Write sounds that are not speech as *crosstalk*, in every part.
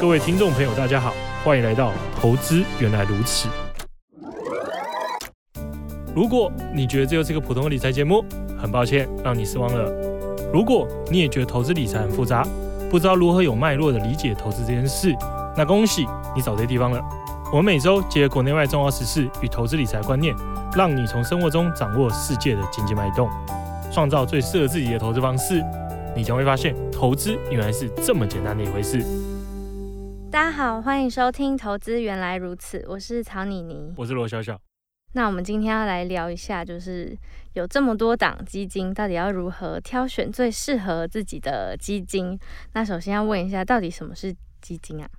各位听众朋友，大家好，欢迎来到《投资原来如此》。如果你觉得这又是一个普通的理财节目，很抱歉让你失望了。如果你也觉得投资理财很复杂，不知道如何有脉络的理解投资这件事，那恭喜你找对地方了。我们每周结合国内外重要时事与投资理财观念，让你从生活中掌握世界的经济脉动，创造最适合自己的投资方式。你将会发现，投资原来是这么简单的一回事。大家好，欢迎收听《投资原来如此》，我是曹妮妮，我是罗小小。那我们今天要来聊一下，就是有这么多档基金，到底要如何挑选最适合自己的基金？那首先要问一下，到底什么是基金啊？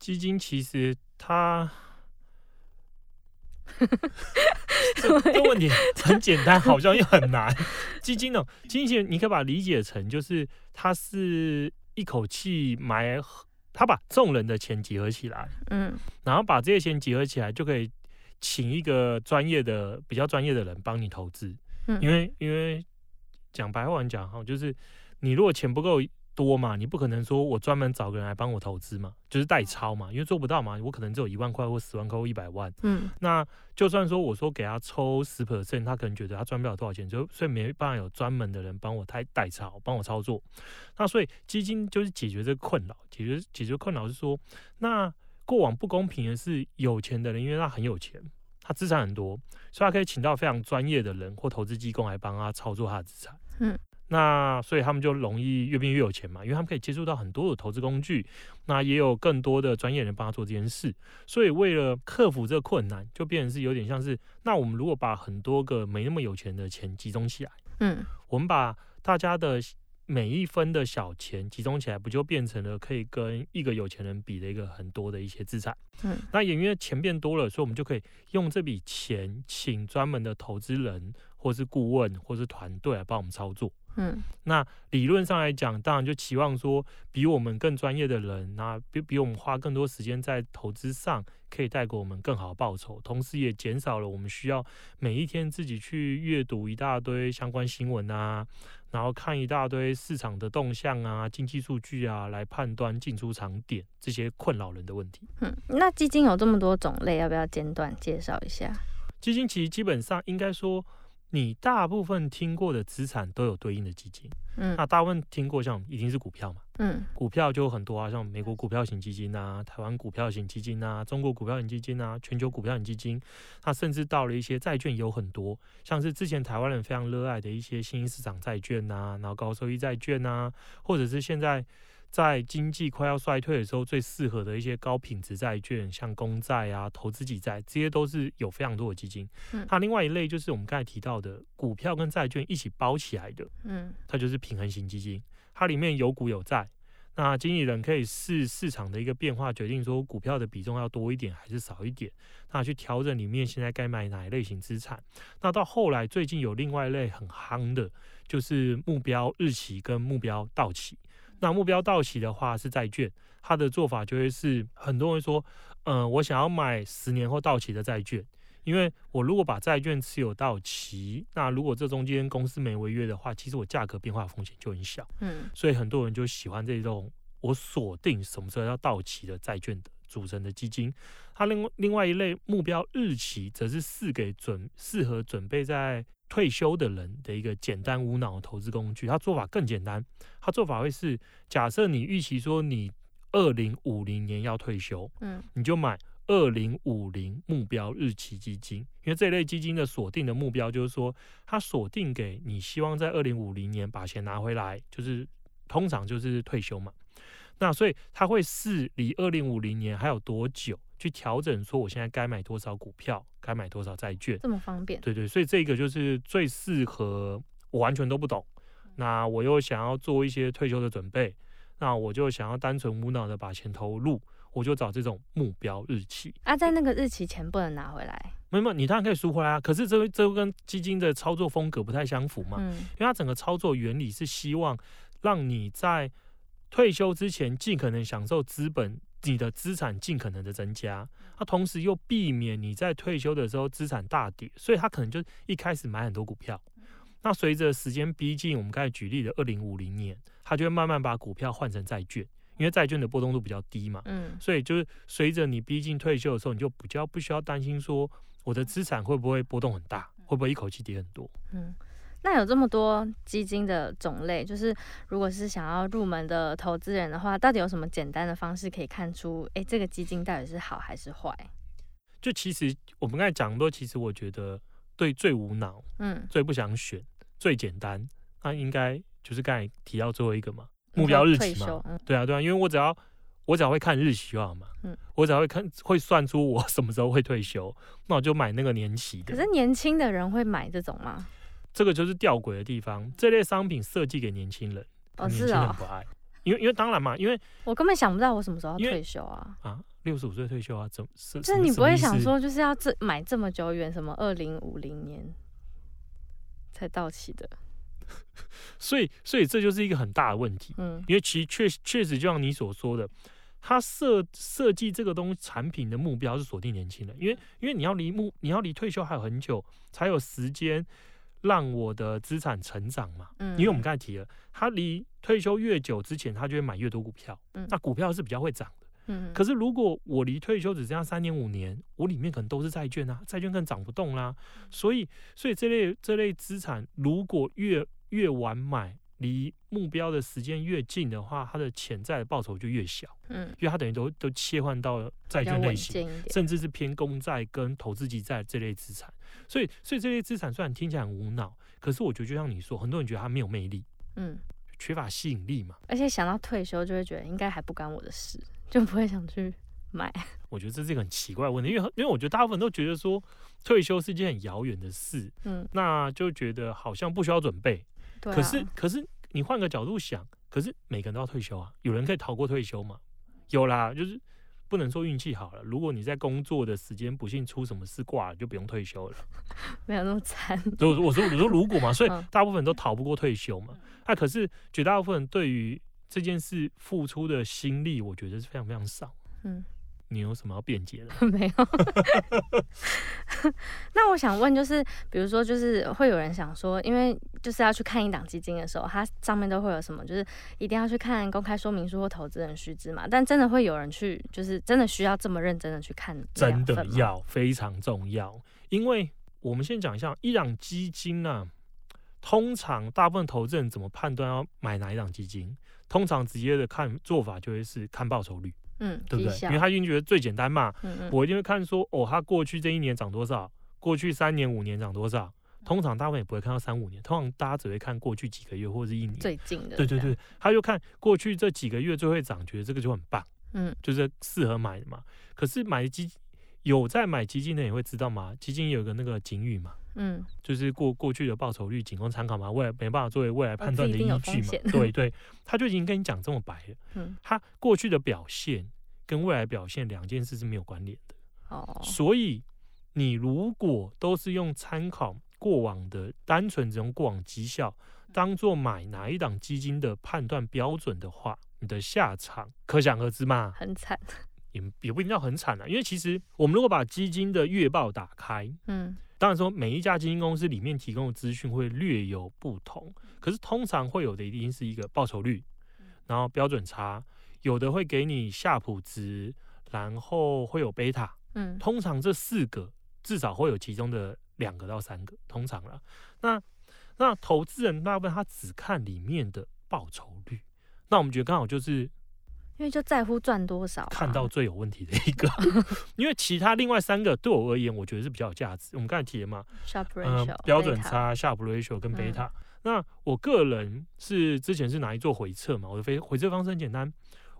基金其实它，*laughs* 这这问题很简单，好像又很难。基金呢，基金你可以把它理解成，就是它是一口气买。他把众人的钱集合起来，嗯，然后把这些钱集合起来，就可以请一个专业的、比较专业的人帮你投资，嗯，因为因为讲白话讲哈，就是你如果钱不够。多嘛，你不可能说我专门找个人来帮我投资嘛，就是代抄嘛，因为做不到嘛，我可能只有一万块或十万块或一百万，嗯，那就算说我说给他抽十 percent，他可能觉得他赚不了多少钱，就所以没办法有专门的人帮我代代抄，帮我操作，那所以基金就是解决这个困扰，解决解决困扰是说，那过往不公平的是有钱的人，因为他很有钱，他资产很多，所以他可以请到非常专业的人或投资机构来帮他操作他的资产，嗯。那所以他们就容易越变越有钱嘛，因为他们可以接触到很多的投资工具，那也有更多的专业人帮他做这件事。所以为了克服这个困难，就变成是有点像是，那我们如果把很多个没那么有钱的钱集中起来，嗯，我们把大家的每一分的小钱集中起来，不就变成了可以跟一个有钱人比的一个很多的一些资产？嗯，那也因为钱变多了，所以我们就可以用这笔钱请专门的投资人，或是顾问，或是团队来帮我们操作。嗯，那理论上来讲，当然就期望说，比我们更专业的人，那比比我们花更多时间在投资上，可以带给我们更好的报酬，同时也减少了我们需要每一天自己去阅读一大堆相关新闻啊，然后看一大堆市场的动向啊、经济数据啊，来判断进出场点这些困扰人的问题。嗯，那基金有这么多种类，要不要简短介绍一下？基金其实基本上应该说。你大部分听过的资产都有对应的基金，嗯，那大部分听过像一定是股票嘛，嗯，股票就很多啊，像美国股票型基金啊，台湾股票型基金啊，中国股票型基金啊，全球股票型基金，那甚至到了一些债券有很多，像是之前台湾人非常热爱的一些新兴市场债券啊，然后高收益债券啊，或者是现在。在经济快要衰退的时候，最适合的一些高品质债券，像公债啊、投资级债，这些都是有非常多的基金。嗯，它另外一类就是我们刚才提到的股票跟债券一起包起来的，嗯，它就是平衡型基金，它里面有股有债。那经理人可以视市场的一个变化，决定说股票的比重要多一点还是少一点，那去调整里面现在该买哪一类型资产。那到后来最近有另外一类很夯的，就是目标日期跟目标到期。那目标到期的话是债券，它的做法就会是很多人说，嗯、呃，我想要买十年后到期的债券，因为我如果把债券持有到期，那如果这中间公司没违约的话，其实我价格变化风险就很小，嗯，所以很多人就喜欢这种我锁定什么时候要到期的债券的组成的基金。它另外另外一类目标日期，则是适给准适合准备在退休的人的一个简单无脑投资工具，他做法更简单。他做法会是：假设你预期说你二零五零年要退休，嗯，你就买二零五零目标日期基金，因为这类基金的锁定的目标就是说，它锁定给你希望在二零五零年把钱拿回来，就是通常就是退休嘛。那所以它会试离二零五零年还有多久？去调整，说我现在该买多少股票，该买多少债券，这么方便。对对，所以这个就是最适合我完全都不懂，那我又想要做一些退休的准备，那我就想要单纯无脑的把钱投入，我就找这种目标日期。啊，在那个日期前不能拿回来？没有，你当然可以赎回来啊。可是这这跟基金的操作风格不太相符嘛，嗯，因为它整个操作原理是希望让你在退休之前尽可能享受资本。你的资产尽可能的增加，那同时又避免你在退休的时候资产大跌，所以他可能就一开始买很多股票。那随着时间逼近，我们刚才举例的二零五零年，他就会慢慢把股票换成债券，因为债券的波动度比较低嘛，嗯，所以就是随着你逼近退休的时候，你就比较不需要担心说我的资产会不会波动很大，会不会一口气跌很多。嗯，那有这么多基金的种类，就是如果是想要入门的投资人的话，到底有什么简单的方式可以看出，哎，这个基金到底是好还是坏？就其实我们刚才讲的多，其实我觉得对最无脑，嗯，最不想选，最简单，那应该就是刚才提到最后一个嘛。目标日期嘛，嗯、对啊，对啊，因为我只要我只要会看日期就好嘛，嗯，我只要会看会算出我什么时候会退休，那我就买那个年期的。可是年轻的人会买这种吗？这个就是吊诡的地方，这类商品设计给年轻人，哦，是啊，不爱，因为因为当然嘛，因为我根本想不到我什么时候要退休啊，啊，六十五岁退休啊，怎是？就是你不会想说就是要这买这么久远，什么二零五零年才到期的？*laughs* 所以，所以这就是一个很大的问题。嗯，因为其实确确实就像你所说的，他设设计这个东西产品的目标是锁定年轻人，因为因为你要离目你要离退休还有很久，才有时间让我的资产成长嘛。嗯，因为我们刚才提了，他离退休越久之前，他就会买越多股票。嗯，那股票是比较会涨的。嗯，可是如果我离退休只剩下三年五年，我里面可能都是债券啊，债券更涨不动啦。所以，所以这类这类资产如果越越晚买，离目标的时间越近的话，它的潜在的报酬就越小。嗯，因为它等于都都切换到债券类型，甚至是偏公债跟投资级债这类资产。所以，所以这类资产虽然听起来很无脑，可是我觉得就像你说，很多人觉得它没有魅力，嗯，缺乏吸引力嘛。而且想到退休，就会觉得应该还不关我的事。就不会想去买。*laughs* 我觉得这是一个很奇怪的问题，因为因为我觉得大部分都觉得说退休是一件很遥远的事，嗯，那就觉得好像不需要准备。对啊。可是可是你换个角度想，可是每个人都要退休啊，有人可以逃过退休吗？有啦，就是不能说运气好了。如果你在工作的时间不幸出什么事挂了，就不用退休了。*laughs* 没有那么惨。我我说我说如果嘛，*laughs* 所以大部分人都逃不过退休嘛。那、啊、可是绝大部分人对于这件事付出的心力，我觉得是非常非常少。嗯，你有什么要辩解的？*laughs* 没有。*laughs* 那我想问，就是比如说，就是会有人想说，因为就是要去看一档基金的时候，它上面都会有什么，就是一定要去看公开说明书或投资人须知嘛。但真的会有人去，就是真的需要这么认真的去看？真的要非常重要，因为我们先讲一下一档基金呢、啊，通常大部分投资人怎么判断要买哪一档基金？通常直接的看做法就会是看报酬率，嗯，对不对？因为他一定觉得最简单嘛，嗯嗯，我一定会看说，哦，他过去这一年涨多少，过去三年五年涨多少。通常大部分也不会看到三五年，通常大家只会看过去几个月或者是一年最近的。对对对，他就看过去这几个月最会涨，觉得这个就很棒，嗯，就是适合买的嘛。可是买基有在买基金的也会知道嘛，基金有个那个警语嘛。嗯，就是过过去的报酬率仅供参考嘛，未来没办法作为未来判断的依据嘛。*laughs* 对对，他就已经跟你讲这么白了。嗯，他过去的表现跟未来表现两件事是没有关联的。哦，所以你如果都是用参考过往的，单纯只用过往绩效当做买哪一档基金的判断标准的话，你的下场可想而知嘛。很惨，也也不一定要很惨啊，因为其实我们如果把基金的月报打开，嗯。当然说，每一家基金公司里面提供的资讯会略有不同，可是通常会有的一定是一个报酬率，然后标准差，有的会给你夏普值，然后会有贝塔，嗯，通常这四个至少会有其中的两个到三个，通常了。那那投资人大部分他只看里面的报酬率，那我们觉得刚好就是。因为就在乎赚多少，看到最有问题的一个，*laughs* 因为其他另外三个对我而言，我觉得是比较有价值。我们刚才提了嘛，嗯，标准差、Sharpe ratio 跟贝塔。那我个人是之前是拿来做回测嘛，我的回回测方式很简单，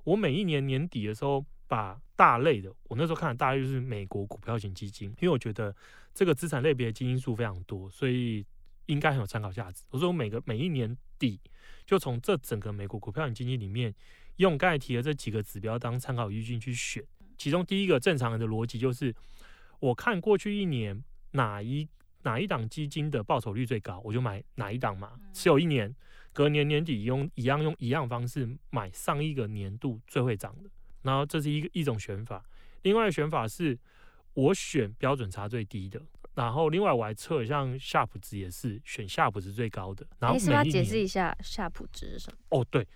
我每一年年底的时候，把大类的，我那时候看的大类就是美国股票型基金，因为我觉得这个资产类别的基金数非常多，所以应该很有参考价值。我说我每个每一年底就从这整个美国股票型基金里面。用刚才提的这几个指标当参考依据去选，其中第一个正常人的逻辑就是，我看过去一年哪一哪一档基金的报酬率最高，我就买哪一档嘛。持有一年，隔年年底用一样用一样方式买上一个年度最会涨的。然后这是一个一种选法，另外选法是我选标准差最低的，然后另外我还测像夏普值也是选夏普值最高的。然后你是不是要解释一下夏普值是什么？哦，对。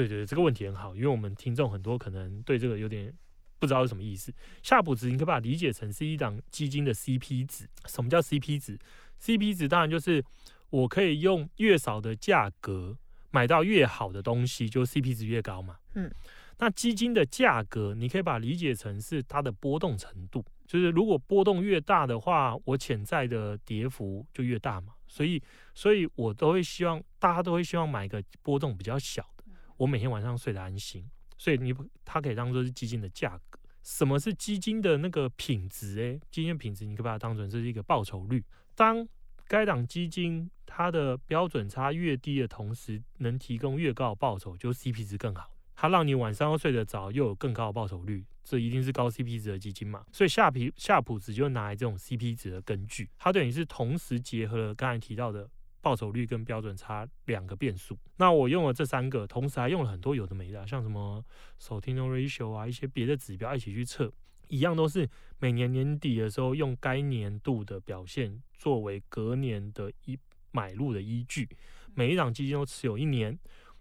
对对对，这个问题很好，因为我们听众很多可能对这个有点不知道是什么意思。夏普值你可以把它理解成是一档基金的 CP 值。什么叫 CP 值？CP 值当然就是我可以用越少的价格买到越好的东西，就 CP 值越高嘛。嗯。那基金的价格，你可以把它理解成是它的波动程度，就是如果波动越大的话，我潜在的跌幅就越大嘛。所以，所以我都会希望大家都会希望买一个波动比较小的，我每天晚上睡得安心。所以你它可以当做是基金的价格。什么是基金的那个品质？诶，基金的品质你可以把它当成是一个报酬率。当该档基金它的标准差越低的同时，能提供越高的报酬，就 CP 值更好。它让你晚上又睡得着，又有更高的报酬率，这一定是高 CP 值的基金嘛？所以夏皮夏普值就拿来这种 CP 值的根据，它等于是同时结合了刚才提到的报酬率跟标准差两个变数。那我用了这三个，同时还用了很多有的没的，像什么 Sortino ratio 啊，一些别的指标一起去测，一样都是每年年底的时候用该年度的表现作为隔年的一买入的依据，每一档基金都持有一年。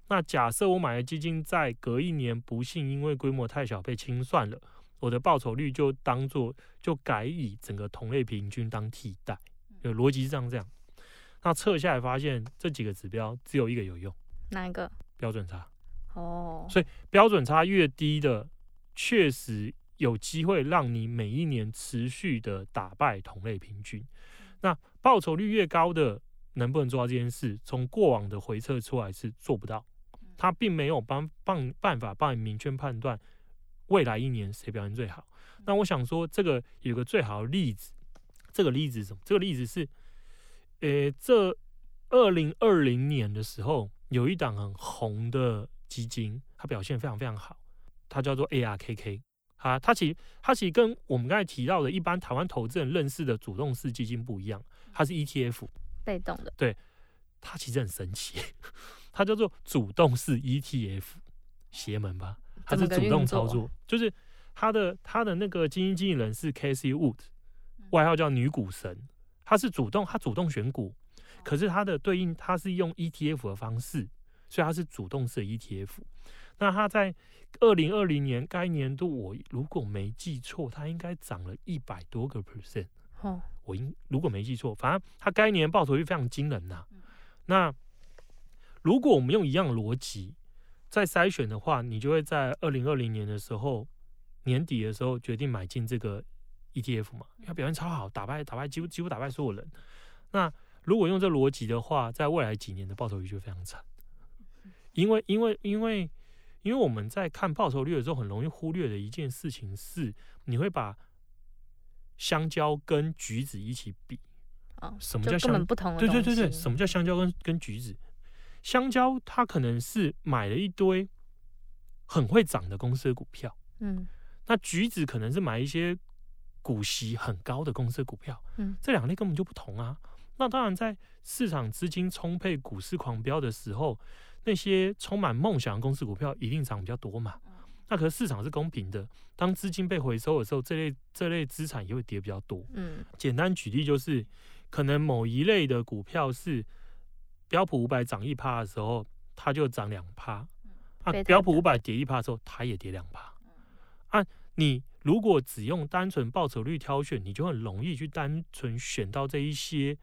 那假设我买的基金在隔一年不幸因为规模太小被清算了，我的报酬率就当做就改以整个同类平均当替代，有逻辑是这样这样。那测下来发现这几个指标只有一个有用，哪一个？标准差。哦。所以标准差越低的，确实有机会让你每一年持续的打败同类平均。那报酬率越高的，能不能做到这件事？从过往的回测出来是做不到。他并没有帮帮办法帮你明确判断未来一年谁表现最好。那我想说，这个有个最好的例子，这个例子是什么？这个例子是，呃，这二零二零年的时候，有一档很红的基金，它表现非常非常好，它叫做 ARKK 啊。它其实它其实跟我们刚才提到的一般台湾投资人认识的主动式基金不一样，它是 ETF，被动的。对，它其实很神奇。它叫做主动式 ETF，邪门吧？它是主动操作，就是它的它的那个基金经理人是 Cathie Wood，外号叫女股神。它是主动，它主动选股，可是它的对应它是用 ETF 的方式，所以它是主动式的 ETF。那它在二零二零年该年度，我如果没记错，它应该涨了一百多个 percent。哦，我应如果没记错，反正它该年报酬率非常惊人呐。那如果我们用一样逻辑再筛选的话，你就会在二零二零年的时候年底的时候决定买进这个 ETF 嘛，因为表现超好，打败打败几乎几乎打败所有人。那如果用这逻辑的话，在未来几年的报酬率就非常惨，因为因为因为因为我们在看报酬率的时候，很容易忽略的一件事情是，你会把香蕉跟橘子一起比。哦，什么叫香？不同的对对对对，什么叫香蕉跟跟橘子？香蕉，它可能是买了一堆很会涨的公司的股票，嗯，那橘子可能是买一些股息很高的公司的股票，嗯，这两类根本就不同啊。那当然，在市场资金充沛、股市狂飙的时候，那些充满梦想的公司股票一定涨比较多嘛。那可是市场是公平的，当资金被回收的时候，这类这类资产也会跌比较多。嗯，简单举例就是，可能某一类的股票是。标普五百涨一趴的时候，它就涨两趴。啊，标普五百跌一趴的时候，它也跌两趴。啊，你如果只用单纯报酬率挑选，你就很容易去单纯选到这一些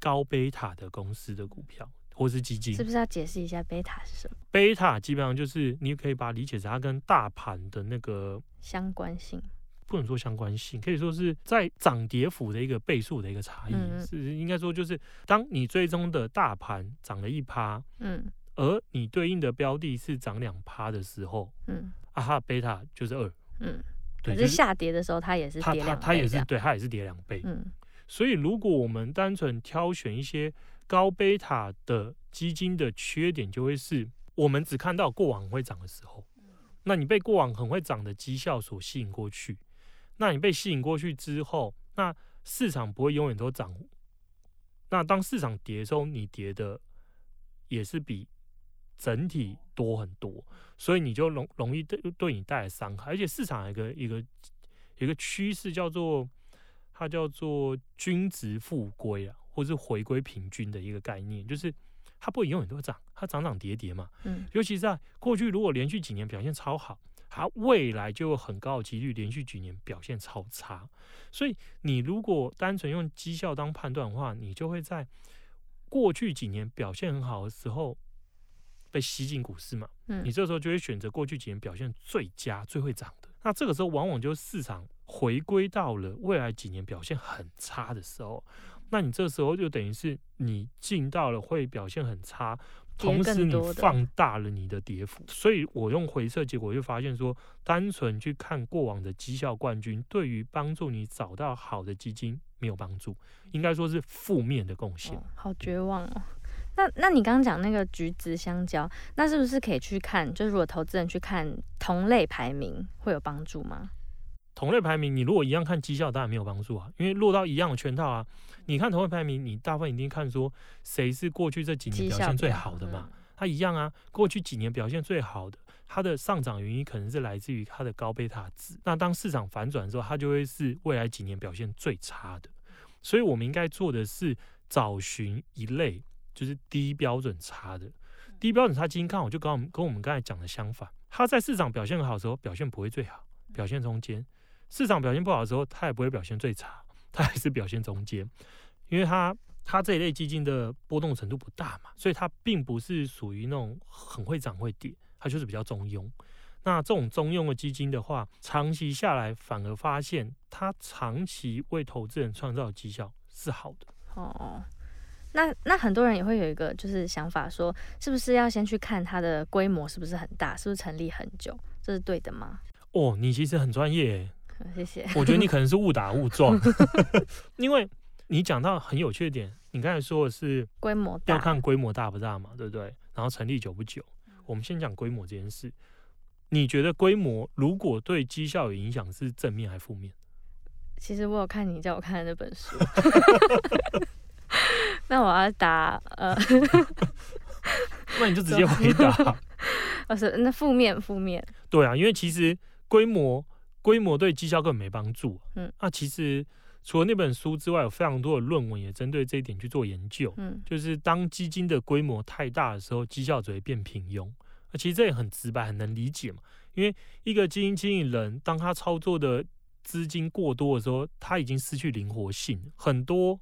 高贝塔的公司的股票或是基金。是不是要解释一下贝塔是什么？贝塔基本上就是你可以把它理解成它跟大盘的那个相关性。不能说相关性，可以说是在涨跌幅的一个倍数的一个差异。嗯、是应该说就是，当你追踪的大盘涨了一趴，嗯，而你对应的标的是涨两趴的时候，嗯，啊哈，贝塔就是二，嗯，对，可是下跌的时候它也是跌两倍，它也是对，它也是跌两倍，嗯。所以如果我们单纯挑选一些高贝塔的基金的缺点，就会是我们只看到过往会涨的时候，那你被过往很会涨的绩效所吸引过去。那你被吸引过去之后，那市场不会永远都涨。那当市场跌的时候，你跌的也是比整体多很多，所以你就容容易对对你带来伤害。而且市场有一个一个一个趋势叫做它叫做均值复归啊，或是回归平均的一个概念，就是它不会永远都涨，它涨涨跌跌嘛。嗯，尤其在过去如果连续几年表现超好，它未来就有很高的几率连续几年表现超差。所以你如果单纯用绩效当判断的话，你就会在过去几年表现很好的时候被吸进股市嘛。嗯，你这时候就会选择过去几年表现最佳、最会涨的。那这个时候往往就是市场回归到了未来几年表现很差的时候。那你这时候就等于是你进到了会表现很差，同时你放大了你的跌幅，所以我用回测结果就发现说，单纯去看过往的绩效冠军，对于帮助你找到好的基金没有帮助，应该说是负面的贡献。好绝望哦。那那你刚刚讲那个橘子香蕉，那是不是可以去看？就是如果投资人去看同类排名，会有帮助吗？同类排名，你如果一样看绩效，当然没有帮助啊，因为落到一样的圈套啊。你看同类排名，你大部分一定看说谁是过去这几年表现最好的嘛？它一样啊，过去几年表现最好的，它的上涨原因可能是来自于它的高贝塔值。那当市场反转的时候，它就会是未来几年表现最差的。所以我们应该做的是找寻一类就是低标准差的，低标准差基金刚好就跟我们跟我们刚才讲的相反，它在市场表现很好的时候，表现不会最好，表现中间。市场表现不好的时候，它也不会表现最差，它还是表现中间，因为它它这一类基金的波动程度不大嘛，所以它并不是属于那种很会涨会跌，它就是比较中庸。那这种中庸的基金的话，长期下来反而发现它长期为投资人创造的绩效是好的。哦，那那很多人也会有一个就是想法说，是不是要先去看它的规模是不是很大，是不是成立很久，这是对的吗？哦，你其实很专业。谢谢。我觉得你可能是误打误撞，*laughs* 因为你讲到很有趣的点，你刚才说的是规模大，要看规模大不大嘛，对不对？然后成立久不久。我们先讲规模这件事，你觉得规模如果对绩效有影响，是正面还是负面？其实我有看你叫我看的那本书，*laughs* *laughs* 那我要答呃，那你就直接回答。*laughs* 我，*laughs* 是那负面负面。对啊，因为其实规模。规模对绩效根本没帮助。嗯，那其实除了那本书之外，有非常多的论文也针对这一点去做研究。嗯，就是当基金的规模太大的时候，绩效只会变平庸。那其实这也很直白，很能理解嘛。因为一个基金经理人，当他操作的资金过多的时候，他已经失去灵活性，很多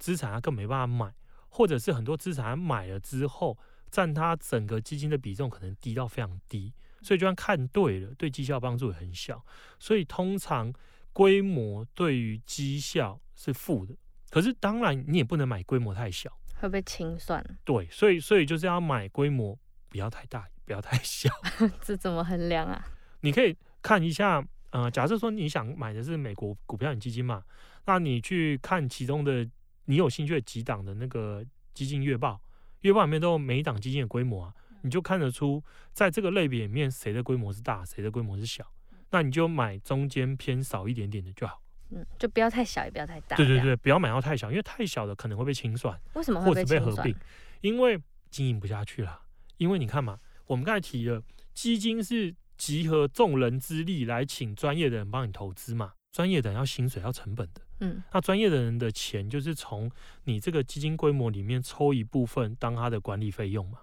资产他更没办法买，或者是很多资产他买了之后，占他整个基金的比重可能低到非常低。所以就算看对了，对绩效帮助也很小。所以通常规模对于绩效是负的。可是当然你也不能买规模太小，会被清算。对，所以所以就是要买规模不要太大，不要太小。*laughs* 这怎么衡量啊？你可以看一下，呃，假设说你想买的是美国股票型基金嘛，那你去看其中的你有兴趣的几档的那个基金月报，月报里面都有每一档基金的规模啊。你就看得出，在这个类别里面，谁的规模是大，谁的规模是小，那你就买中间偏少一点点的就好。嗯，就不要太小，也不要太大。对对对，不要买到太小，因为太小的可能会被清算。为什么会被清算？或者被合并？因为经营不下去了。因为你看嘛，我们刚才提了，基金是集合众人之力来请专业的人帮你投资嘛，专业的人要薪水要成本的。嗯，那专业的人的钱就是从你这个基金规模里面抽一部分当他的管理费用嘛。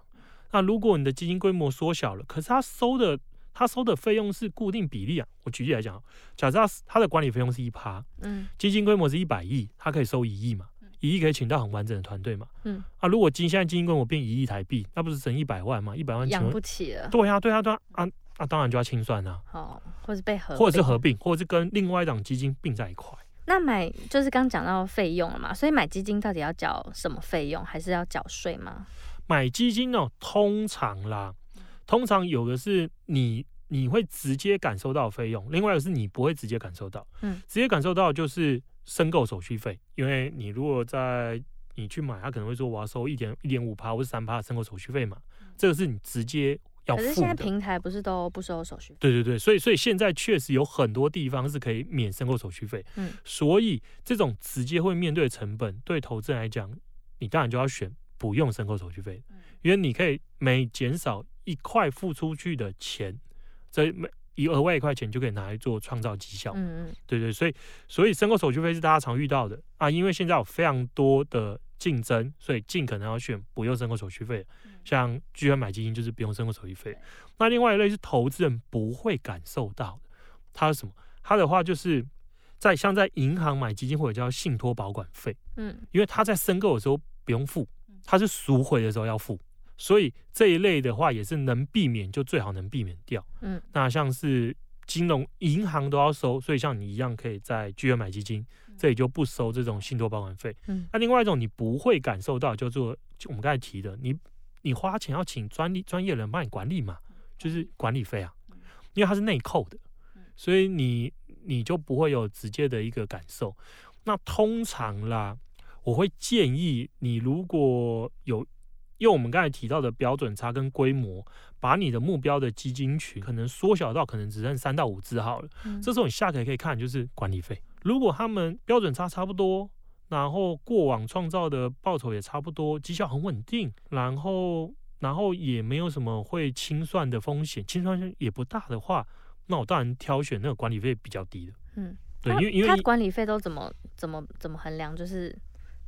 那如果你的基金规模缩小了，可是他收的他收的费用是固定比例啊。我举例来讲，假设他他的管理费用是一趴，嗯，基金规模是一百亿，他可以收一亿嘛，一亿可以请到很完整的团队嘛，嗯，啊，如果今现在基金规模变一亿台币，那不是省一百万嘛？一百万养不起了。对啊，对啊，对啊，啊啊，当然就要清算啊。哦，或者被合，或者是合并，或者是跟另外一档基金并在一块。那买就是刚讲到费用了嘛，所以买基金到底要缴什么费用，还是要缴税吗？买基金哦，通常啦，通常有的是你你会直接感受到费用，另外一个是你不会直接感受到。嗯，直接感受到就是申购手续费，因为你如果在你去买，他可能会说我要收一点一点五趴或是三趴的申购手续费嘛，这个是你直接要付的。可是现在平台不是都不收手续费？对对对，所以所以现在确实有很多地方是可以免申购手续费。嗯，所以这种直接会面对的成本，对投资人来讲，你当然就要选。不用申购手续费，因为你可以每减少一块付出去的钱，这每一额外一块钱就可以拿来做创造绩效。嗯嗯，对对，所以所以申购手续费是大家常遇到的啊，因为现在有非常多的竞争，所以尽可能要选不用申购手续费。像居然买基金就是不用申购手续费。那另外一类是投资人不会感受到的，它是什么？它的话就是在像在银行买基金或者叫信托保管费，嗯，因为他在申购的时候不用付，他是赎回的时候要付，所以这一类的话也是能避免就最好能避免掉，嗯，那像是金融银行都要收，所以像你一样可以在巨亨买基金，这里就不收这种信托保管费，嗯，那另外一种你不会感受到叫做就我们刚才提的，你你花钱要请专利专业人帮你管理嘛，就是管理费啊，因为它是内扣的。所以你你就不会有直接的一个感受。那通常啦，我会建议你，如果有用我们刚才提到的标准差跟规模，把你的目标的基金群可能缩小到可能只剩三到五只好了。嗯。这时候你下个可以看就是管理费。如果他们标准差差不多，然后过往创造的报酬也差不多，绩效很稳定，然后然后也没有什么会清算的风险，清算也不大的话。那我当然挑选那个管理费比较低的。嗯，对，因为因为他管理费都怎么怎么怎么衡量？就是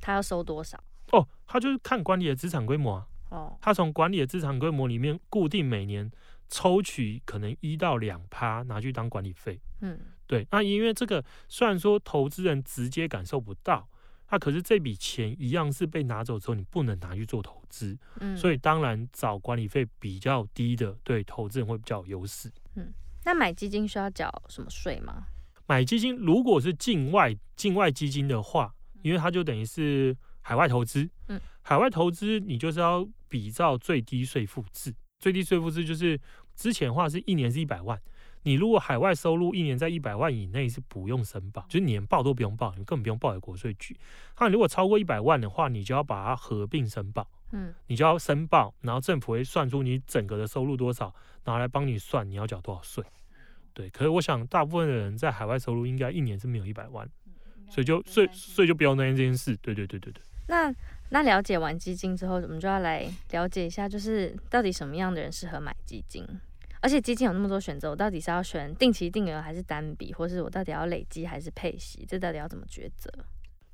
他要收多少？哦，他就是看管理的资产规模啊。哦，他从管理的资产规模里面固定每年抽取可能一到两趴拿去当管理费。嗯，对。那因为这个虽然说投资人直接感受不到，那可是这笔钱一样是被拿走之后你不能拿去做投资。嗯，所以当然找管理费比较低的，对投资人会比较有优势。嗯。那买基金需要缴什么税吗？买基金如果是境外境外基金的话，因为它就等于是海外投资，嗯，海外投资你就是要比照最低税负制，最低税负制就是之前的话是一年是一百万，你如果海外收入一年在一百万以内是不用申报，就是年报都不用报，你根本不用报给国税局。那如果超过一百万的话，你就要把它合并申报，嗯，你就要申报，然后政府会算出你整个的收入多少。拿来帮你算你要缴多少税，对。可是我想大部分的人在海外收入应该一年是没有一百万，所以就所以所以就不用担心这件事。对对对对对。那那了解完基金之后，我们就要来了解一下，就是到底什么样的人适合买基金？而且基金有那么多选择，我到底是要选定期定额还是单笔，或是我到底要累积还是配息？这到底要怎么抉择？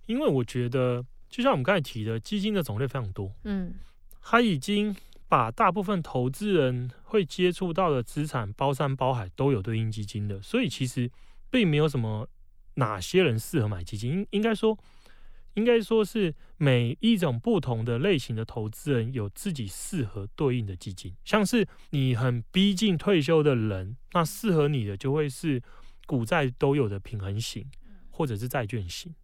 因为我觉得，就像我们刚才提的，基金的种类非常多，嗯，它已经。把大部分投资人会接触到的资产包山包海都有对应基金的，所以其实并没有什么哪些人适合买基金。应应该说，应该说是每一种不同的类型的投资人有自己适合对应的基金。像是你很逼近退休的人，那适合你的就会是股债都有的平衡型，或者是债券型。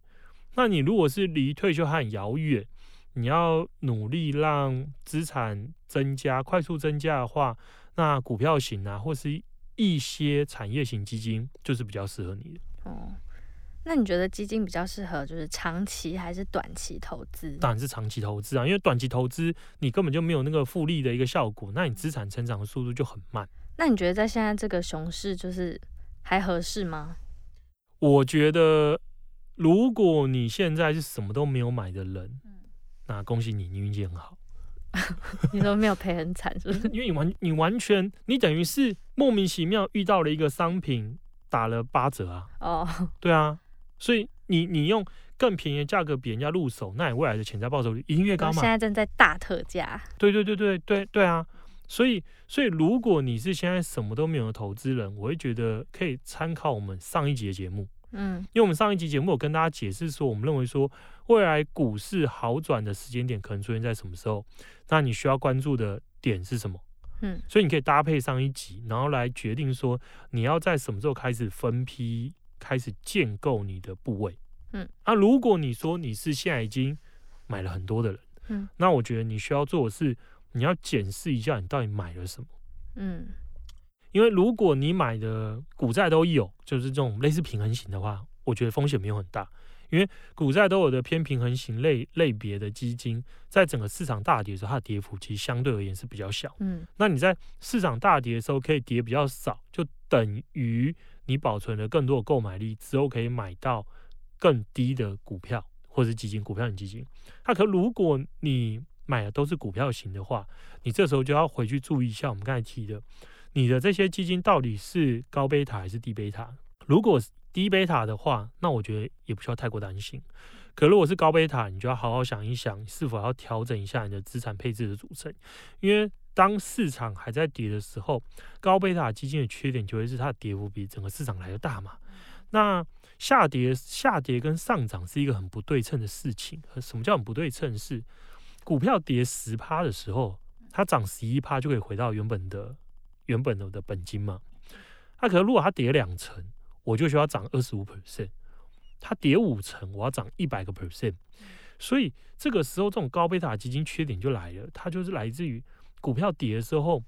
那你如果是离退休还很遥远，你要努力让资产增加、快速增加的话，那股票型啊，或是一些产业型基金，就是比较适合你的。哦，那你觉得基金比较适合就是长期还是短期投资？当然是长期投资啊，因为短期投资你根本就没有那个复利的一个效果，那你资产成长的速度就很慢。那你觉得在现在这个熊市，就是还合适吗？我觉得，如果你现在是什么都没有买的人。那恭喜你，你运气很好。*laughs* 你都没有赔很惨，是不是？*laughs* 因为你完，你完全，你等于是莫名其妙遇到了一个商品打了八折啊。哦，对啊，所以你你用更便宜的价格比人家入手，那你未来的潜在报酬率一定越高嘛。现在正在大特价。对对对对对对啊！所以所以如果你是现在什么都没有的投资人，我会觉得可以参考我们上一集的节目。嗯，因为我们上一集节目有跟大家解释说，我们认为说未来股市好转的时间点可能出现在什么时候，那你需要关注的点是什么？嗯，所以你可以搭配上一集，然后来决定说你要在什么时候开始分批开始建构你的部位。嗯，那如果你说你是现在已经买了很多的人，嗯，那我觉得你需要做的是你要检视一下你到底买了什么。嗯。因为如果你买的股债都有，就是这种类似平衡型的话，我觉得风险没有很大。因为股债都有的偏平衡型类类别的基金，在整个市场大跌的时候，它的跌幅其实相对而言是比较小。嗯，那你在市场大跌的时候可以跌比较少，就等于你保存了更多的购买力，之后可以买到更低的股票或者是基金，股票型基金。那可如果你买的都是股票型的话，你这时候就要回去注意一下我们刚才提的。你的这些基金到底是高贝塔还是低贝塔？如果低贝塔的话，那我觉得也不需要太过担心。可如果是高贝塔，你就要好好想一想，是否要调整一下你的资产配置的组成。因为当市场还在跌的时候，高贝塔基金的缺点就会是它的跌幅比整个市场来的大嘛。那下跌、下跌跟上涨是一个很不对称的事情。什么叫很不对称？是股票跌十趴的时候，它涨十一趴就可以回到原本的原本的的本金嘛。那可能如果它跌两成，我就需要涨二十五 percent。它跌五成，我要涨一百个 percent，所以这个时候这种高贝塔基金缺点就来了，它就是来自于股票跌的时候，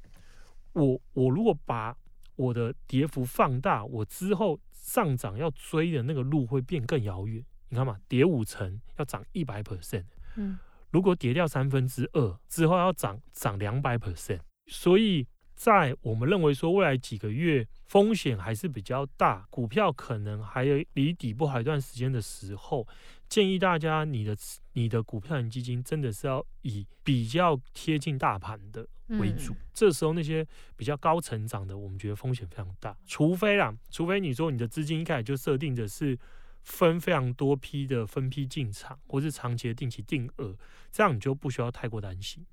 我我如果把我的跌幅放大，我之后上涨要追的那个路会变更遥远。你看嘛，跌五成要涨一百 percent，嗯，如果跌掉三分之二之后要涨涨两百 percent，所以。在我们认为说未来几个月风险还是比较大，股票可能还有离底部还有一段时间的时候，建议大家你的你的股票型基金真的是要以比较贴近大盘的为主。嗯、这时候那些比较高成长的，我们觉得风险非常大。除非啦，除非你说你的资金一开始就设定的是分非常多批的分批进场，或是长期的定期定额，这样你就不需要太过担心。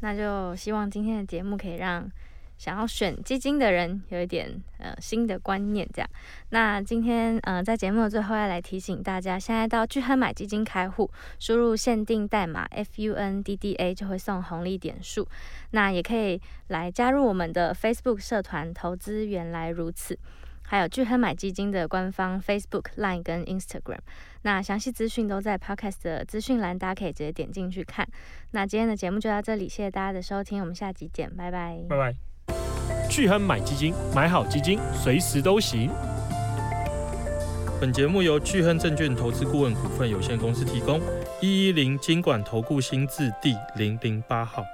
那就希望今天的节目可以让。想要选基金的人有一点呃新的观念，这样。那今天呃在节目的最后要来提醒大家，现在到聚亨买基金开户，输入限定代码 FUNDDA 就会送红利点数。那也可以来加入我们的 Facebook 社团，投资原来如此。还有聚亨买基金的官方 Facebook、Line 跟 Instagram。那详细资讯都在 Podcast 的资讯栏，大家可以直接点进去看。那今天的节目就到这里，谢谢大家的收听，我们下集见，拜拜，拜拜。巨亨买基金，买好基金，随时都行。本节目由巨亨证券投资顾问股份有限公司提供，一一零经管投顾新字第零零八号。